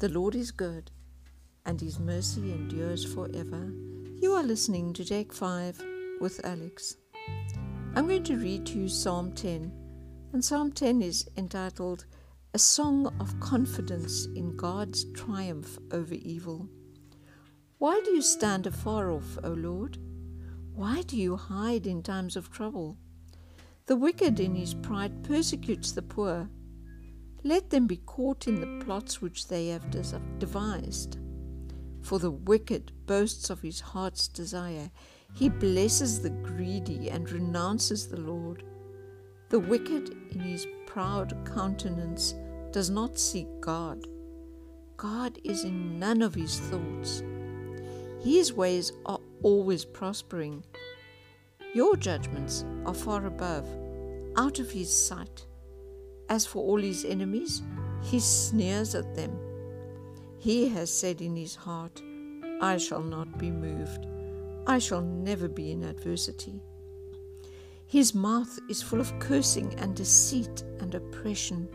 The Lord is good, and his mercy endures forever. You are listening to Take 5 with Alex. I'm going to read to you Psalm 10, and Psalm 10 is entitled A Song of Confidence in God's Triumph over Evil. Why do you stand afar off, O Lord? Why do you hide in times of trouble? The wicked in his pride persecutes the poor. Let them be caught in the plots which they have devised. For the wicked boasts of his heart's desire. He blesses the greedy and renounces the Lord. The wicked in his proud countenance does not seek God. God is in none of his thoughts. His ways are always prospering. Your judgments are far above out of his sight. As for all his enemies, he sneers at them. He has said in his heart, I shall not be moved. I shall never be in adversity. His mouth is full of cursing and deceit and oppression.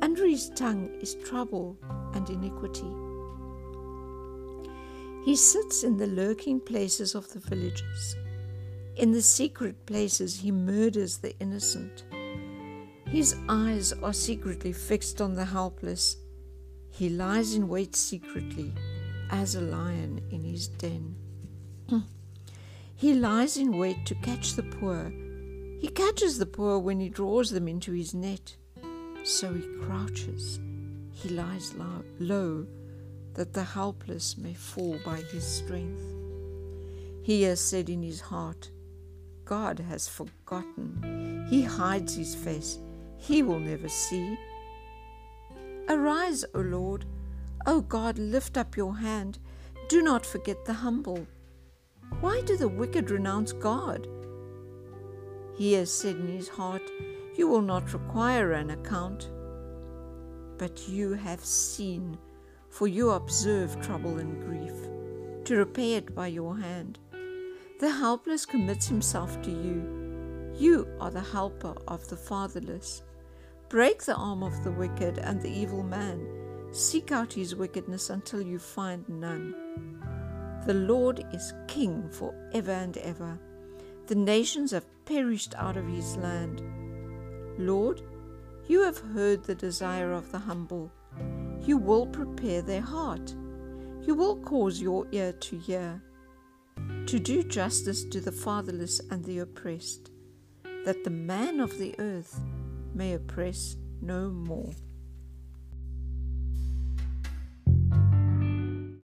Under his tongue is trouble and iniquity. He sits in the lurking places of the villages. In the secret places, he murders the innocent. His eyes are secretly fixed on the helpless. He lies in wait secretly, as a lion in his den. Hmm. he lies in wait to catch the poor. He catches the poor when he draws them into his net. So he crouches. He lies low, low that the helpless may fall by his strength. He has said in his heart, God has forgotten. He hides his face. He will never see. Arise, O Lord. O God, lift up your hand. Do not forget the humble. Why do the wicked renounce God? He has said in his heart, You will not require an account. But you have seen, for you observe trouble and grief, to repay it by your hand. The helpless commits himself to you. You are the helper of the fatherless. Break the arm of the wicked and the evil man. Seek out his wickedness until you find none. The Lord is king for ever and ever. The nations have perished out of his land. Lord, you have heard the desire of the humble. You will prepare their heart. You will cause your ear to hear to do justice to the fatherless and the oppressed, that the man of the earth may oppress no more.